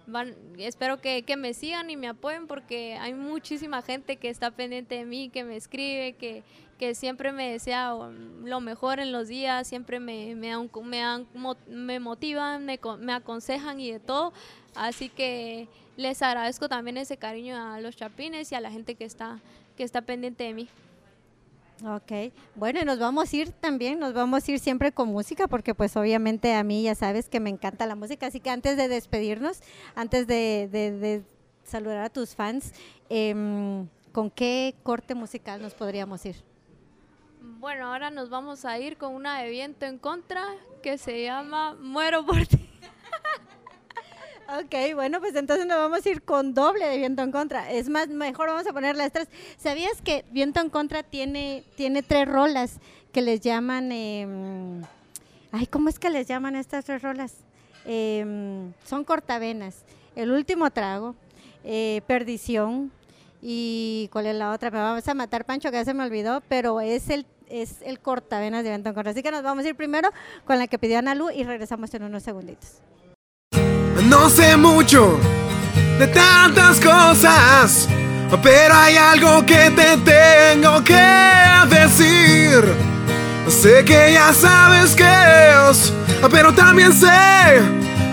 van, espero que, que, me sigan y me apoyen porque hay muchísima gente que está pendiente de mí, que me escribe, que, que siempre me desea lo mejor en los días, siempre me, me, me, me motivan, me, me aconsejan y de todo. Así que les agradezco también ese cariño a los chapines y a la gente que está, que está pendiente de mí. Ok, bueno, y nos vamos a ir también, nos vamos a ir siempre con música, porque pues obviamente a mí ya sabes que me encanta la música, así que antes de despedirnos, antes de, de, de saludar a tus fans, eh, ¿con qué corte musical nos podríamos ir? Bueno, ahora nos vamos a ir con una de viento en contra que se llama Muero por ti. Ok, bueno, pues entonces nos vamos a ir con doble de viento en contra. Es más, mejor vamos a poner las tres. ¿Sabías que viento en contra tiene, tiene tres rolas que les llaman... em, ay, ¿cómo es que les llaman estas tres rolas? Em, son cortavenas. El último trago, eh, perdición y ¿cuál es la otra? Me vamos a matar, Pancho, que ya se me olvidó, pero es el es el cortavenas de viento en contra. Así que nos vamos a ir primero con la que pidió Ana Lu y regresamos en unos segunditos. No sé mucho de tantas cosas, pero hay algo que te tengo que decir. Sé que ya sabes que es, pero también sé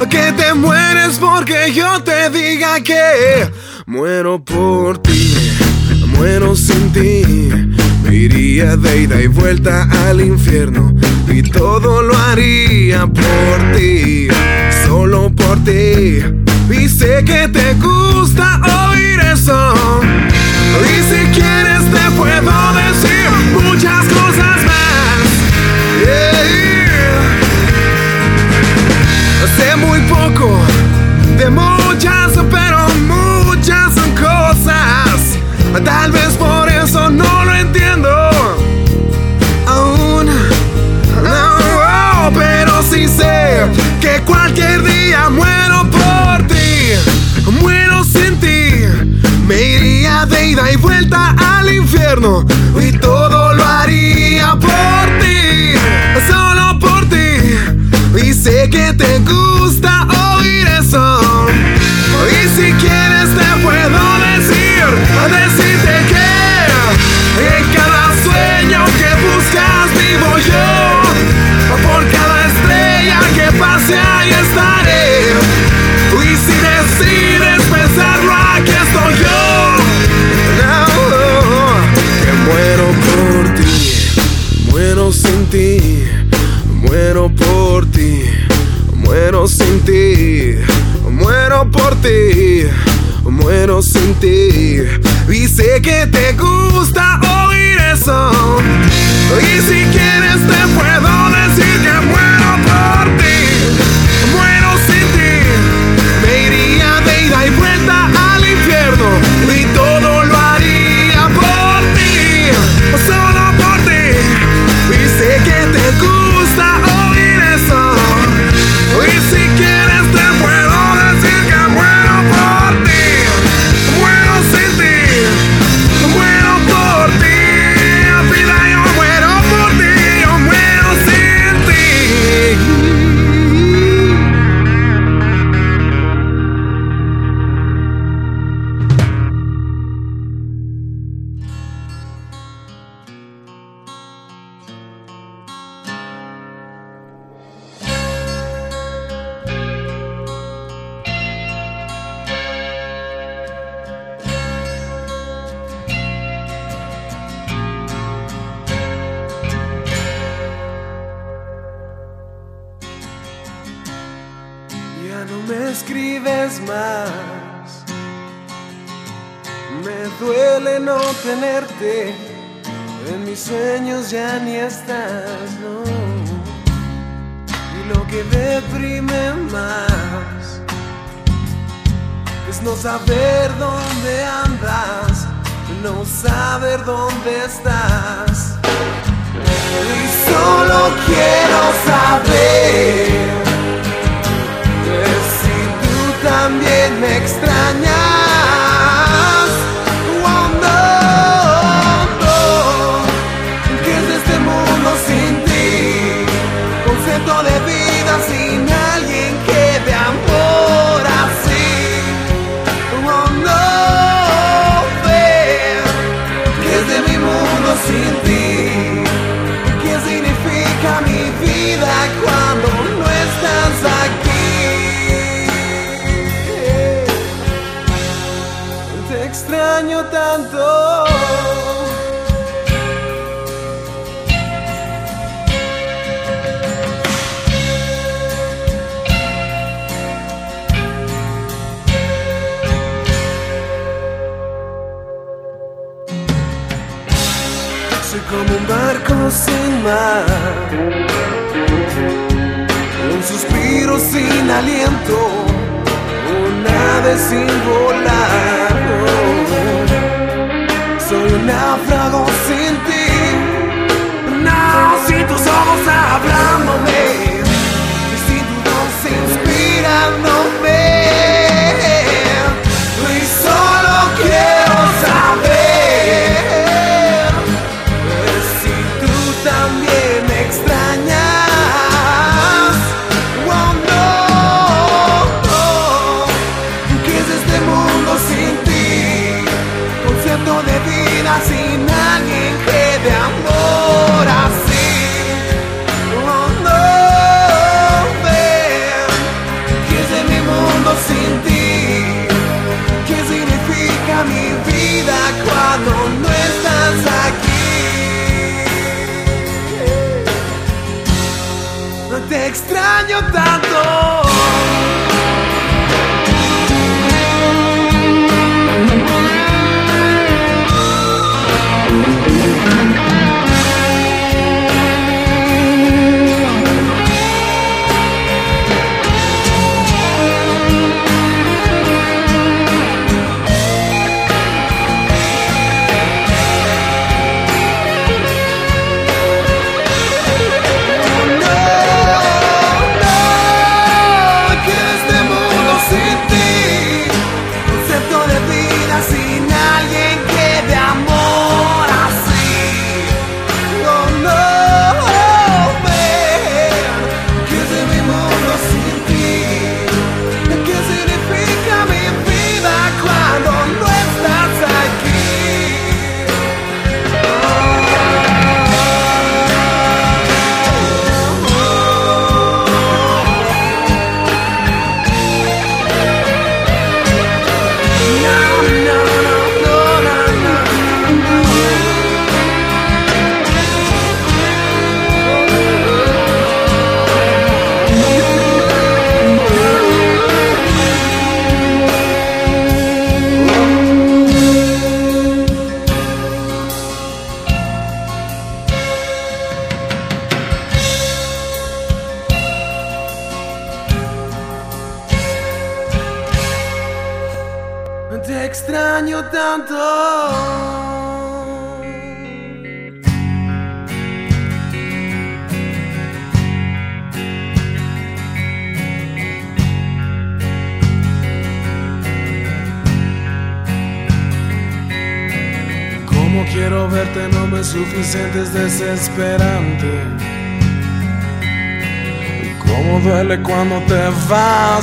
que te mueres porque yo te diga que muero por ti, muero sin ti. Iría de ida y vuelta al infierno y todo lo haría por ti, solo por ti. Y sé que te gusta oír eso. Y si quieres te puedo decir muchas cosas más. Infierno. Y todo lo haría por ti. Solo por ti. Y sé que te gusta Y sé que te gusta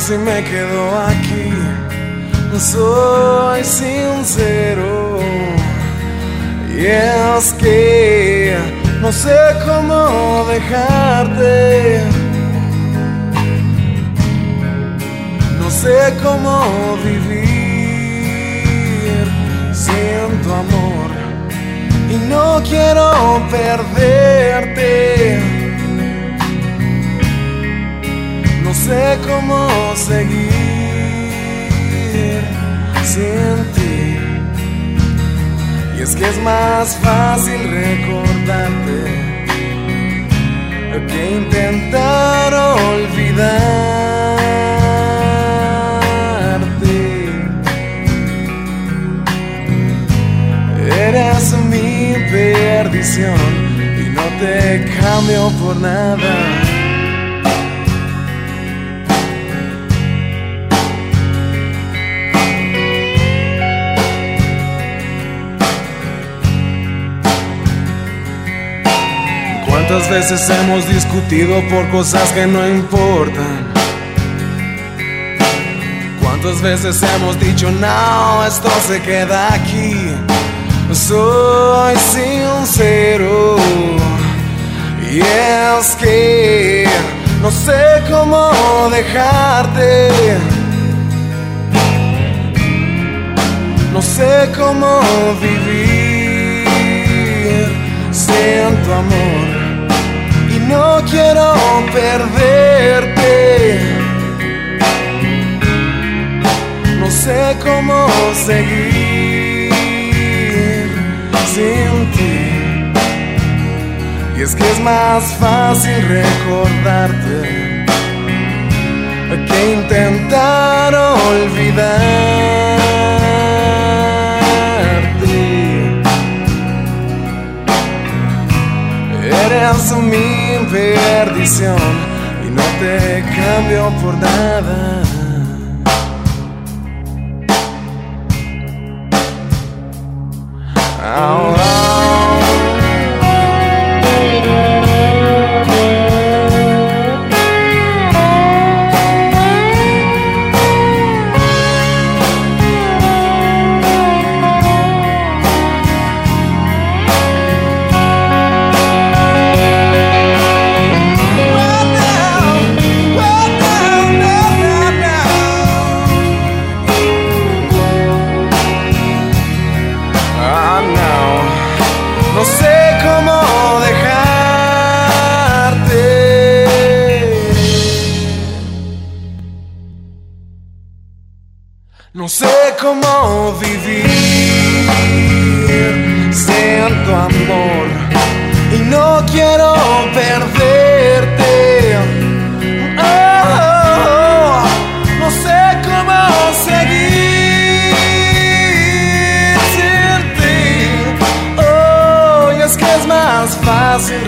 si me quedo es que es más fácil recordarte que intentar olvidarte. Eres mi perdición y no te cambio por nada. ¿Cuántas veces hemos discutido por cosas que no importan? ¿Cuántas veces hemos dicho no, esto se queda aquí? Soy sincero y es que no sé cómo dejarte. No sé cómo vivir sin tu amor no quiero perderte. No sé cómo seguir sin ti. Y es que es más fácil recordarte que intentar olvidarte. Eres mi perdición y no te cambio por nada. Ah, cómo vivir sin amor y no quiero perderte. Oh, no sé cómo seguir sin ti. Oh, y es que es más fácil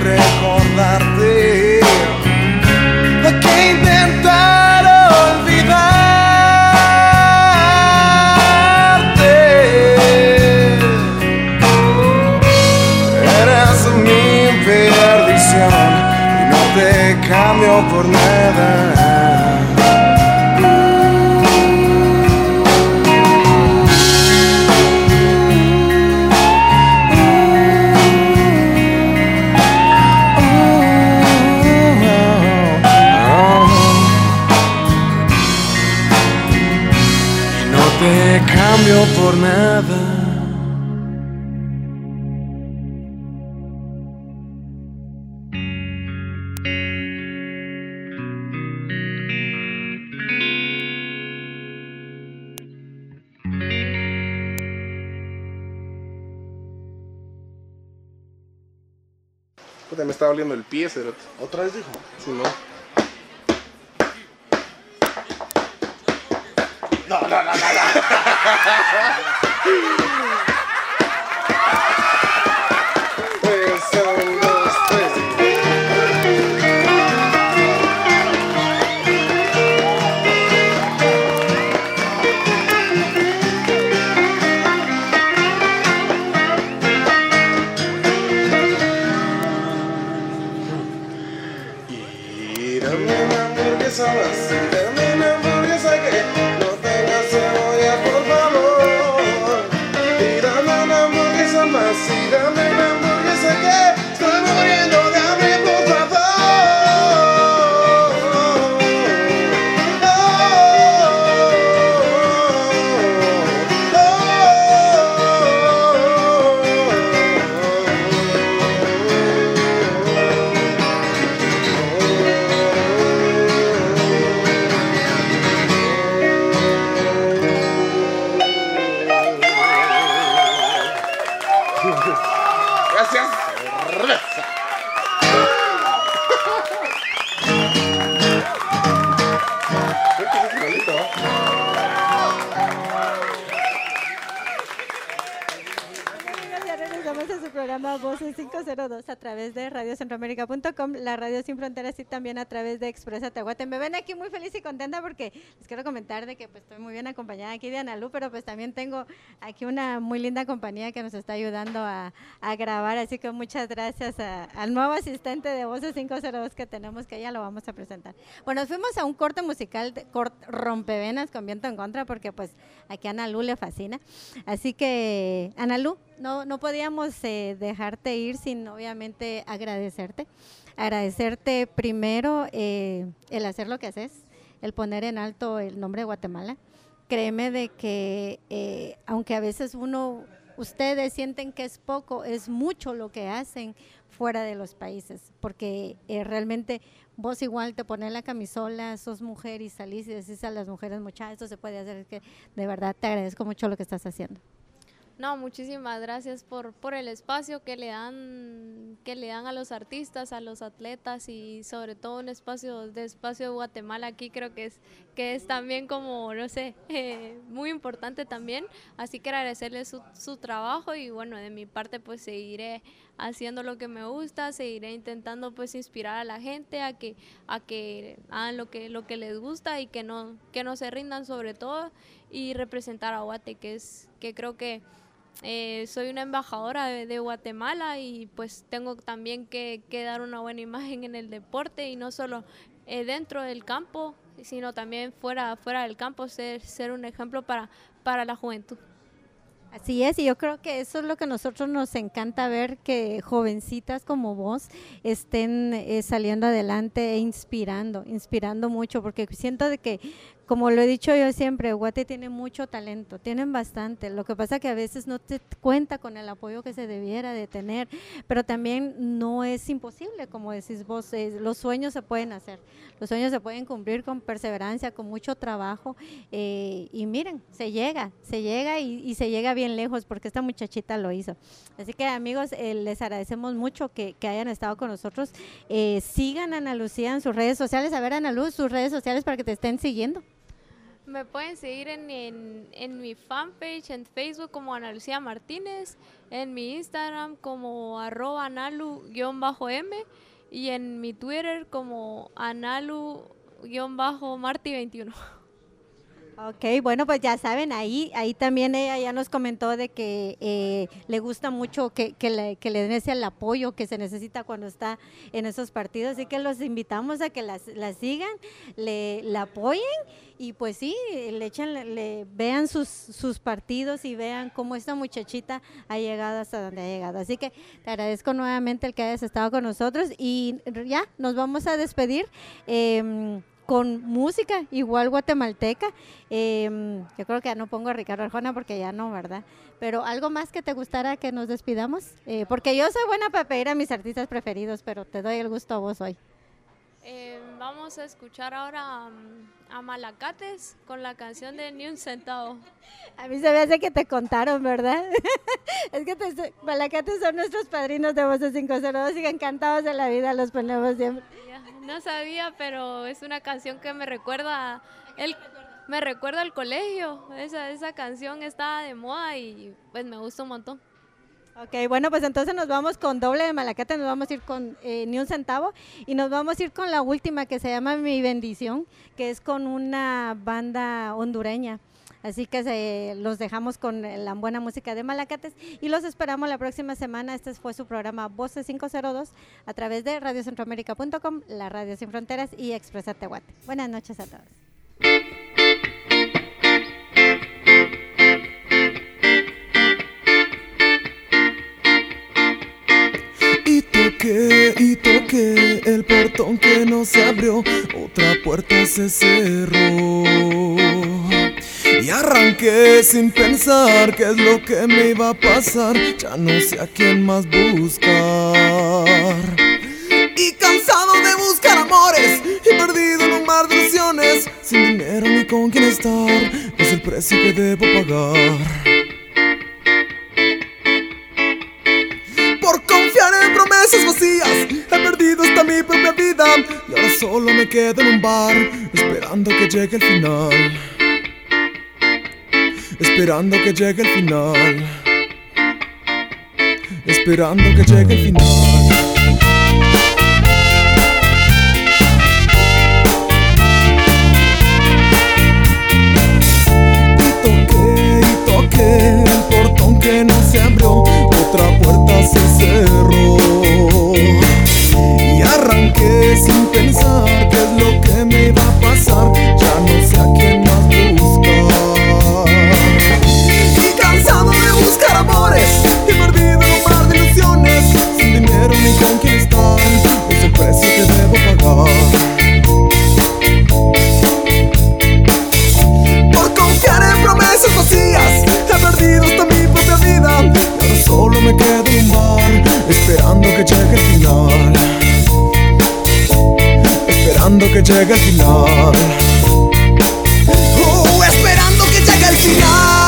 El pie, cerote. ¿Otra vez dijo? Sí. No, sin fronteras y también a través de Expresa Tehuate. Me ven aquí muy feliz y contenta porque les quiero comentar de que pues estoy muy bien acompañada aquí de Analu, pero pues también tengo aquí una muy linda compañía que nos está ayudando a, a grabar, así que muchas gracias a- al nuevo asistente de Voces 502 que tenemos, que ya lo vamos a presentar. Bueno, fuimos a un corte musical, de, cort, rompevenas con viento en contra, porque pues aquí a Analu le fascina. Así que, Analu, no, no podíamos eh, dejarte ir sin obviamente agradecerte. Agradecerte primero eh, el hacer lo que haces, el poner en alto el nombre de Guatemala. Créeme de que eh, aunque a veces uno, ustedes sienten que es poco, es mucho lo que hacen fuera de los países, porque eh, realmente vos igual te pones la camisola, sos mujer y salís y decís a las mujeres, muchachos, esto se puede hacer, es que de verdad te agradezco mucho lo que estás haciendo. No, muchísimas gracias por, por el espacio que le dan que le dan a los artistas, a los atletas y sobre todo un espacio de espacio de Guatemala aquí creo que es que es también como no sé eh, muy importante también. Así que agradecerle su, su trabajo y bueno de mi parte pues seguiré haciendo lo que me gusta, seguiré intentando pues inspirar a la gente a que a que hagan lo que lo que les gusta y que no que no se rindan sobre todo y representar a Guate que es que creo que eh, soy una embajadora de, Guatemala y pues tengo también que, dar una buena imagen en el deporte y no solo eh, dentro del campo, sino también fuera, fuera del campo, ser, ser un ejemplo para, para la juventud. Así es, y yo creo que eso es lo que a nosotros nos encanta ver, que jovencitas como vos estén eh, saliendo adelante e inspirando, inspirando mucho, porque siento de que como lo he dicho yo siempre, Guate tiene mucho talento, tienen bastante. Lo que pasa que a veces no te cuenta con el apoyo que se debiera de tener, pero también no es imposible, como decís vos, los sueños se pueden hacer, los sueños se pueden cumplir con perseverancia, con mucho trabajo eh, y miren, se llega, se llega y, se llega bien lejos porque esta muchachita lo hizo. Así que amigos, eh, les agradecemos mucho que, hayan estado con nosotros. Eh, sigan a Ana Lucía en sus redes sociales, a ver Ana Luz, sus redes sociales para que te estén siguiendo. Me pueden seguir en, en, mi fanpage en Facebook como Ana Lucía Martínez, en mi Instagram como arroba analu-m y en mi Twitter como analu-marti21. Ok, bueno, pues ya saben, ahí ahí también ella ya nos comentó de que eh, le gusta mucho que, que, le, que le den ese el apoyo que se necesita cuando está en esos partidos, así que los invitamos a que las, las sigan, le la apoyen y pues sí, le echen, le, vean sus, sus partidos y vean cómo esta muchachita ha llegado hasta donde ha llegado. Así que te agradezco nuevamente el que hayas estado con nosotros y ya nos vamos a despedir. Em, con música, igual guatemalteca. Em, yo creo que ya no pongo a Ricardo Arjona porque ya no, ¿verdad? Pero algo más que te gustara que nos despidamos, eh, porque yo soy buena para pedir a mis artistas preferidos, pero te doy el gusto a vos hoy. Em, vamos a escuchar ahora a Malacates con la canción de Ni un centavo. A mí se me hace que te contaron, ¿verdad? es que Malacates son nuestros padrinos de Voces 502 y encantados de la vida, los ponemos siempre. No sabía, pero es una canción que me recuerda el me recuerda al colegio. Esa, esa canción está de moda y pues me gusta un montón. Ok, bueno, pues entonces nos vamos con doble de malacate, nos vamos a ir con eh, ni un centavo y nos vamos a ir con la última que se llama Mi Bendición, que es con una banda hondureña. Así que se, los dejamos con la buena música de Malacates y los esperamos la próxima semana. Este fue su programa Voces 502 a través de radiocentroamérica.com, la Radio Sin Fronteras y Expresa Tehuate. Buenas noches a todos. Y toqué el portón que no se abrió, otra puerta se cerró. Y arranqué sin pensar qué es lo que me iba a pasar. Ya no sé a quién más buscar. Y cansado de buscar amores y perdido en un mar de ilusiones, sin dinero ni con quién estar, es el precio que debo pagar. Vacías, he perdido hasta mi propia vida y ahora solo me quedo en un bar esperando que llegue el final. Esperando que llegue el final, esperando que llegue el final. Y toqué y toqué que no se abrió, otra puerta se cerró. Y arranqué sin pensar qué es lo que me iba a pasar, ya no sé a quién más buscar. He perdido un mar de ilusiones Sin dinero ni conquistar Es el precio que debo pagar Por confiar en promesas vacías vida. Ahora solo me quedo en un bar Esperando que llegue el final. Esperando que llegue el final. Oh, esperando que llegue el final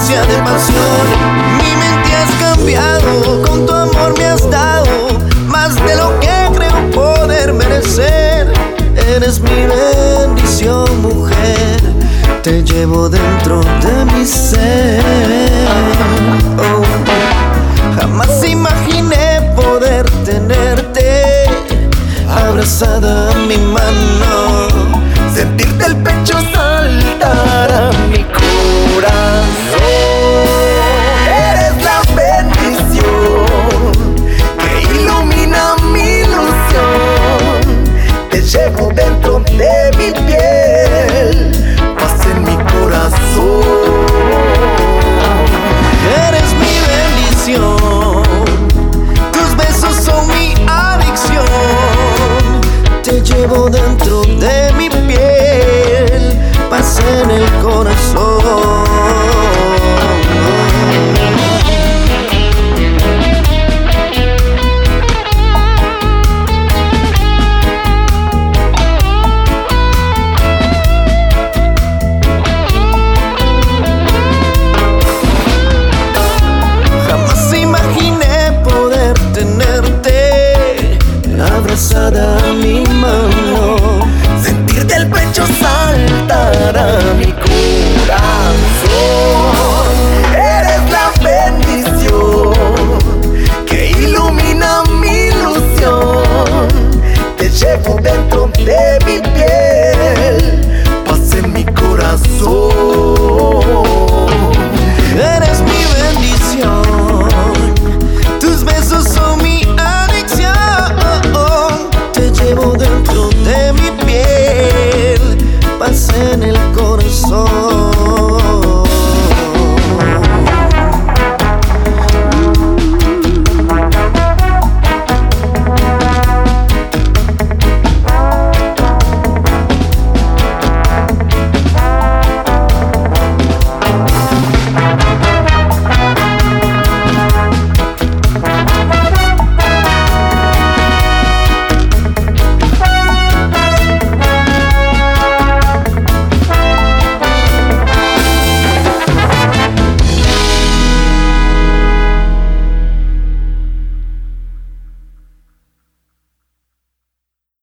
fragancia de